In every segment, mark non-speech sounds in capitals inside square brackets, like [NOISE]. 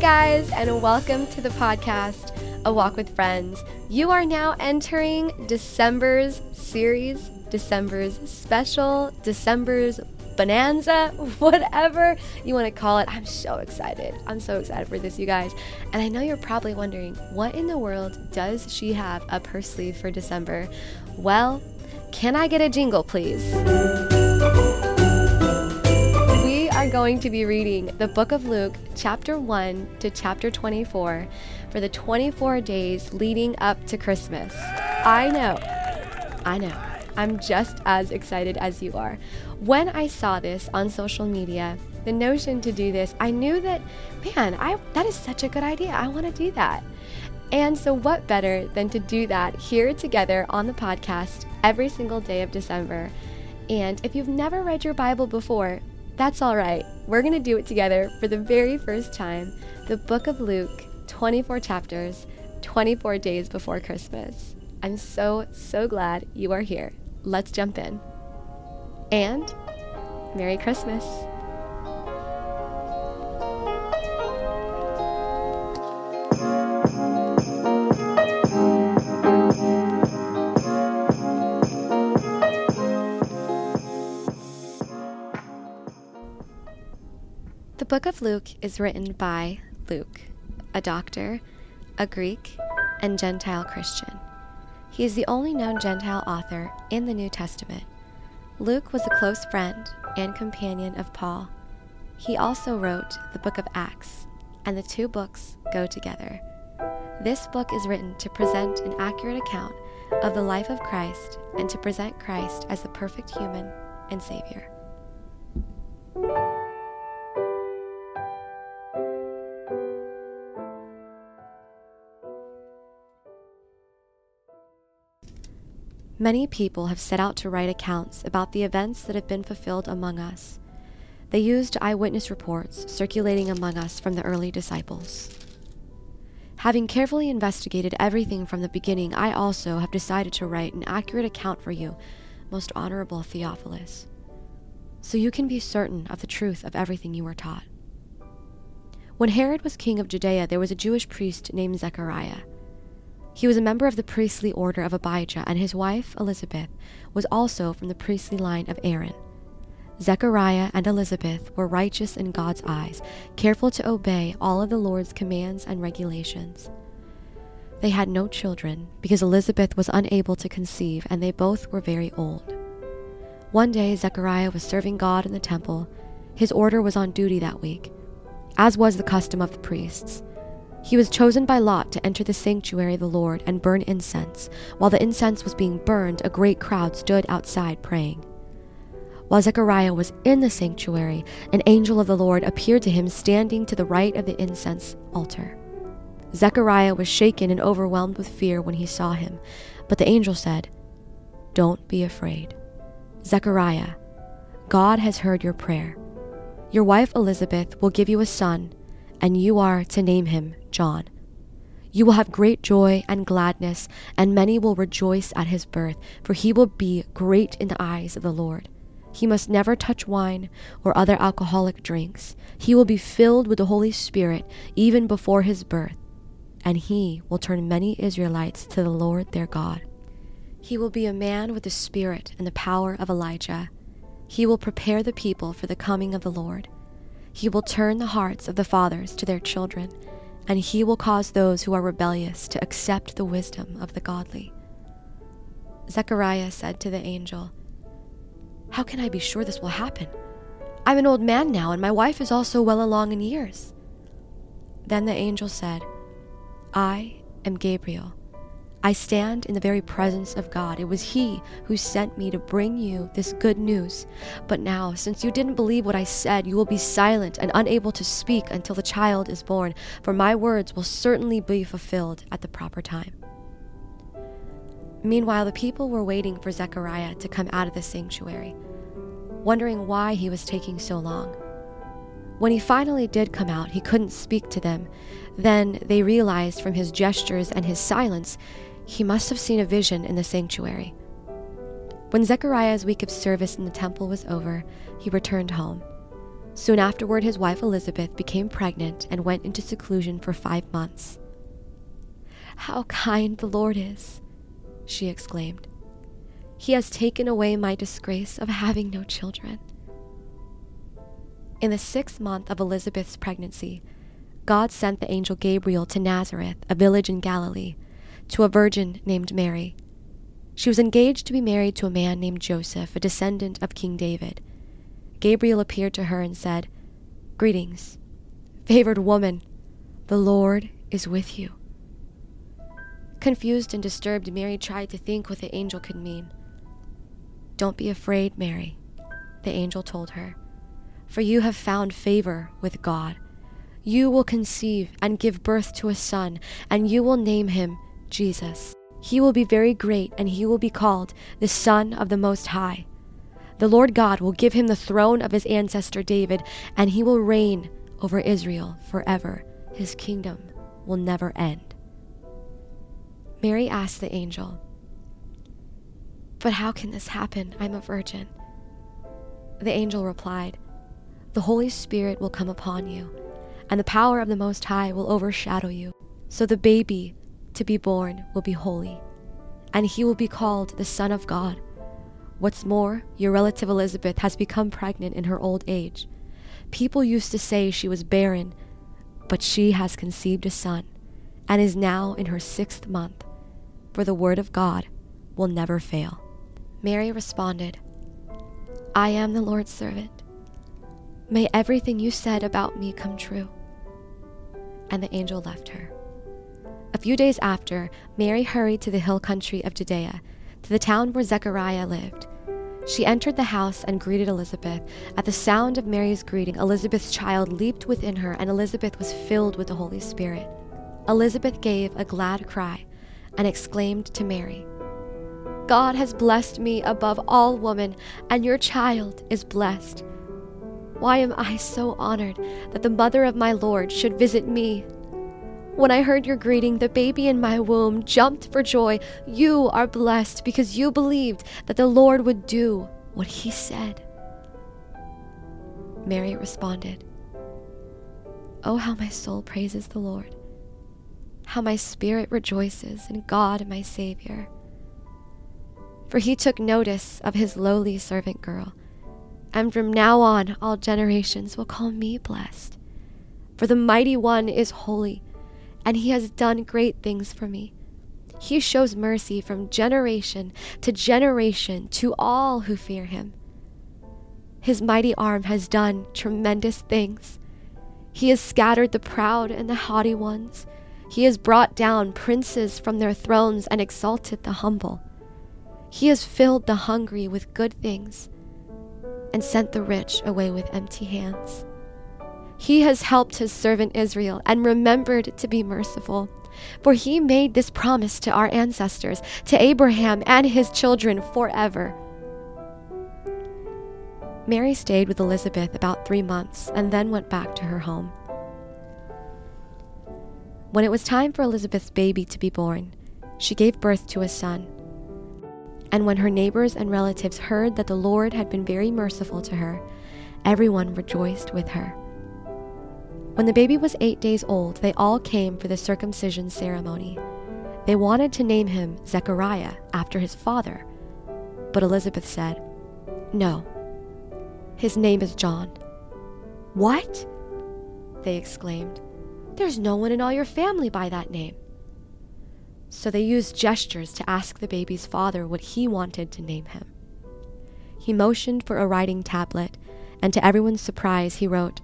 Guys, and welcome to the podcast, A Walk with Friends. You are now entering December's series, December's special, December's bonanza, [LAUGHS] whatever you want to call it. I'm so excited. I'm so excited for this, you guys. And I know you're probably wondering, what in the world does she have up her sleeve for December? Well, can I get a jingle, please? Going to be reading the book of Luke, chapter 1 to chapter 24, for the 24 days leading up to Christmas. I know, I know. I'm just as excited as you are. When I saw this on social media, the notion to do this, I knew that, man, I that is such a good idea. I want to do that. And so, what better than to do that here together on the podcast every single day of December? And if you've never read your Bible before, that's all right. We're going to do it together for the very first time. The book of Luke, 24 chapters, 24 days before Christmas. I'm so, so glad you are here let's jump in. And Merry Christmas. Book of Luke is written by Luke, a doctor, a Greek, and Gentile Christian. He is the only known Gentile author in the New Testament. Luke was a close friend and companion of Paul. He also wrote the book of Acts, and the two books go together. This book is written to present an accurate account of the life of Christ and to present Christ as the perfect human and Savior. Many people have set out to write accounts about the events that have been fulfilled among us. They used eyewitness reports circulating among us from the early disciples. Having carefully investigated everything from the beginning, I also have decided to write an accurate account for you, most honorable Theophilus, so you can be certain of the truth of everything you were taught. When Herod was king of Judea, there was a Jewish priest named Zechariah. He was a member of the priestly order of Abijah, and his wife, Elizabeth, was also from the priestly line of Aaron. Zechariah and Elizabeth were righteous in God's eyes, careful to obey all of the Lord's commands and regulations. They had no children because Elizabeth was unable to conceive, and they both were very old. One day, Zechariah was serving God in the temple. His order was on duty that week, as was the custom of the priests. He was chosen by Lot to enter the sanctuary of the Lord and burn incense. While the incense was being burned, a great crowd stood outside praying. While Zechariah was in the sanctuary, an angel of the Lord appeared to him standing to the right of the incense altar. Zechariah was shaken and overwhelmed with fear when he saw him, but the angel said, Don't be afraid. Zechariah, God has heard your prayer. Your wife Elizabeth will give you a son and you are to name him John. You will have great joy and gladness, and many will rejoice at his birth, for he will be great in the eyes of the Lord. He must never touch wine or other alcoholic drinks. He will be filled with the Holy Spirit even before his birth, and he will turn many Israelites to the Lord their God. He will be a man with the spirit and the power of Elijah. He will prepare the people for the coming of the Lord he will turn the hearts of the fathers to their children, and he will cause those who are rebellious to accept the wisdom of the godly. Zechariah said to the angel, How can I be sure this will happen? I'm an old man now, and my wife is also well along in years. Then the angel said, I am Gabriel I stand in the very presence of God. It was He who sent me to bring you this good news. But now, since you didn't believe what I said, you will be silent and unable to speak until the child is born, for my words will certainly be fulfilled at the proper time. Meanwhile, the people were waiting for Zechariah to come out of the sanctuary, wondering why he was taking so long. When he finally did come out, he couldn't speak to them. Then they realized from his gestures and his silence he must have seen a vision in the sanctuary. When Zechariah's week of service in the temple was over, he returned home. Soon afterward, his wife Elizabeth became pregnant and went into seclusion for five months. How kind the Lord is, she exclaimed. He has taken away my disgrace of having no children. In the sixth month of Elizabeth's pregnancy, God sent the angel Gabriel to Nazareth, a village in Galilee, to a virgin named Mary. She was engaged to be married to a man named Joseph, a descendant of King David. Gabriel appeared to her and said, Greetings, favored woman, the Lord is with you. Confused and disturbed, Mary tried to think what the angel could mean. Don't be afraid, Mary, the angel told her, for you have found favor with God. You will conceive and give birth to a son, and you will name him Jesus. He will be very great, and he will be called the Son of the Most High. The Lord God will give him the throne of his ancestor David, and he will reign over Israel forever. His kingdom will never end. Mary asked the angel, But how can this happen? I'm a virgin. The angel replied, The Holy Spirit will come upon you, and the power of the Most High will overshadow you. So the baby to be born will be holy, and he will be called the Son of God. What's more, your relative Elizabeth has become pregnant in her old age. People used to say she was barren, but she has conceived a son and is now in her sixth month, for the word of God will never fail. Mary responded, I am the Lord's servant. May everything you said about me come true. And the angel left her. A few days after, Mary hurried to the hill country of Judea to the town where Zechariah lived. She entered the house and greeted Elizabeth. At the sound of Mary's greeting, Elizabeth's child leaped within her, and Elizabeth was filled with the Holy Spirit. Elizabeth gave a glad cry and exclaimed to Mary, God has blessed me above all women, and your child is blessed. Why am I so honored that the mother of my Lord should visit me? When I heard your greeting, the baby in my womb jumped for joy. You are blessed because you believed that the Lord would do what he said. Mary responded, Oh, how my soul praises the Lord, how my spirit rejoices in God my Savior. For he took notice of his lowly servant girl, and from now on all generations will call me blessed. For the mighty one is holy and he has done great things for me. He shows mercy from generation to generation to all who fear him. His mighty arm has done tremendous things. He has scattered the proud and the haughty ones. He has brought down princes from their thrones and exalted the humble. He has filled the hungry with good things and sent the rich away with empty hands. He has helped his servant Israel and remembered to be merciful. For he made this promise to our ancestors, to Abraham and his children forever. Mary stayed with Elizabeth about three months and then went back to her home. When it was time for Elizabeth's baby to be born, she gave birth to a son. And when her neighbors and relatives heard that the Lord had been very merciful to her, everyone rejoiced with her. When the baby was eight days old, they all came for the circumcision ceremony. They wanted to name him Zechariah after his father, but Elizabeth said, No, his name is John. What? They exclaimed. There's no one in all your family by that name. So they used gestures to ask the baby's father what he wanted to name him. He motioned for a writing tablet, and to everyone's surprise, he wrote,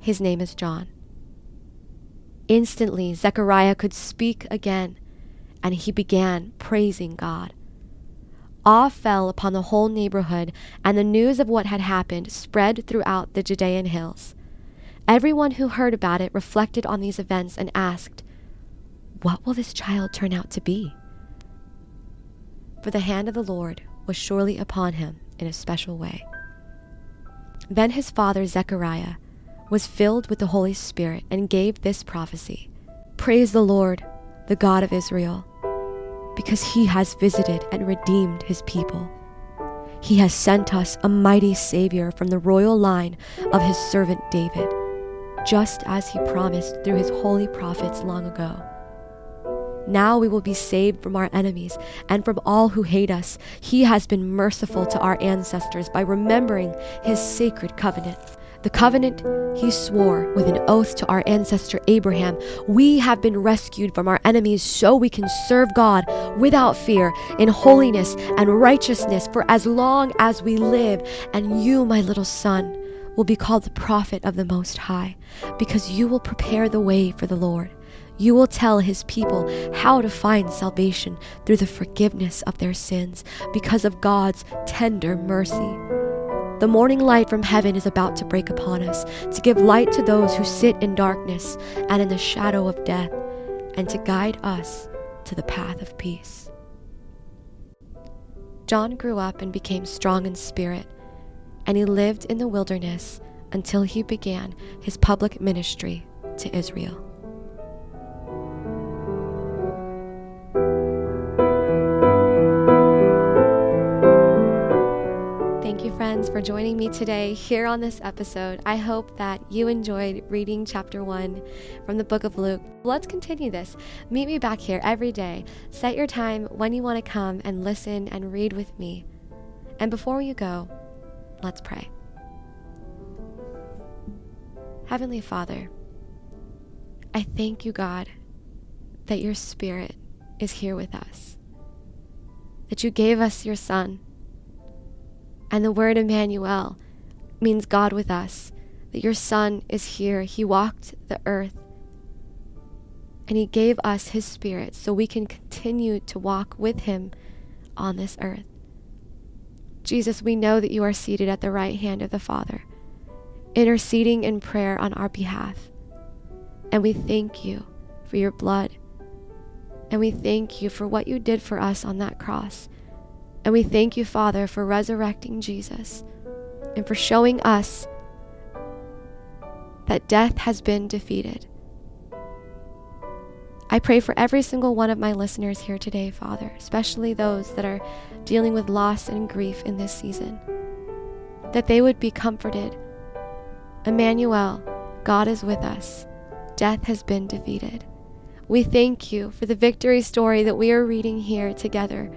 his name is John. Instantly, Zechariah could speak again, and he began praising God. Awe fell upon the whole neighborhood, and the news of what had happened spread throughout the Judean hills. Everyone who heard about it reflected on these events and asked, What will this child turn out to be? For the hand of the Lord was surely upon him in a special way. Then his father Zechariah was filled with the Holy Spirit and gave this prophecy Praise the Lord, the God of Israel, because he has visited and redeemed his people. he has sent us a mighty Savior from the royal line of his servant David, just as he promised through his holy prophets long ago. Now we will be saved from our enemies and from all who hate us. He has been merciful to our ancestors by remembering his sacred covenant. The covenant he swore with an oath to our ancestor Abraham. We have been rescued from our enemies so we can serve God without fear in holiness and righteousness for as long as we live. And you, my little son, will be called the prophet of the Most High because you will prepare the way for the Lord. You will tell his people how to find salvation through the forgiveness of their sins because of God's tender mercy. The morning light from heaven is about to break upon us to give light to those who sit in darkness and in the shadow of death, and to guide us to the path of peace. John grew up and became strong in spirit, and he lived in the wilderness until he began his public ministry to Israel. Friends, for joining me today here on this episode. I hope that you enjoyed reading chapter one from the book of Luke. Let's continue this. Meet me back here every day. Set your time when you want to come and listen and read with me. And before you go, let's pray. Heavenly Father, I thank you, God, that your Spirit is here with us, that you gave us your Son and the word Emmanuel means God with us, that your Son is here. He walked the earth and He gave us His Spirit so we can continue to walk with Him on this earth. Jesus, we know that you are seated at the right hand of the Father, interceding in prayer on our behalf. And we thank you for your blood. And we thank you for what you did for us on that cross. And we thank you, Father, for resurrecting Jesus and for showing us that death has been defeated. I pray for every single one of my listeners here today, Father, especially those that are dealing with loss and grief in this season, that they would be comforted. Emmanuel, God is with us. Death has been defeated. We thank you for the victory story that we are reading here together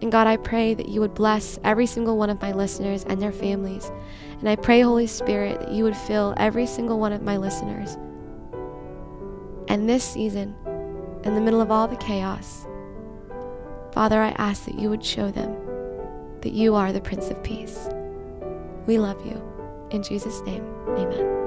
and God, I pray that you would bless every single one of my listeners and their families. And I pray, Holy Spirit, that you would fill every single one of my listeners. And this season, in the middle of all the chaos, Father, I ask that you would show them that you are the Prince of Peace. We love you. In Jesus' name, amen.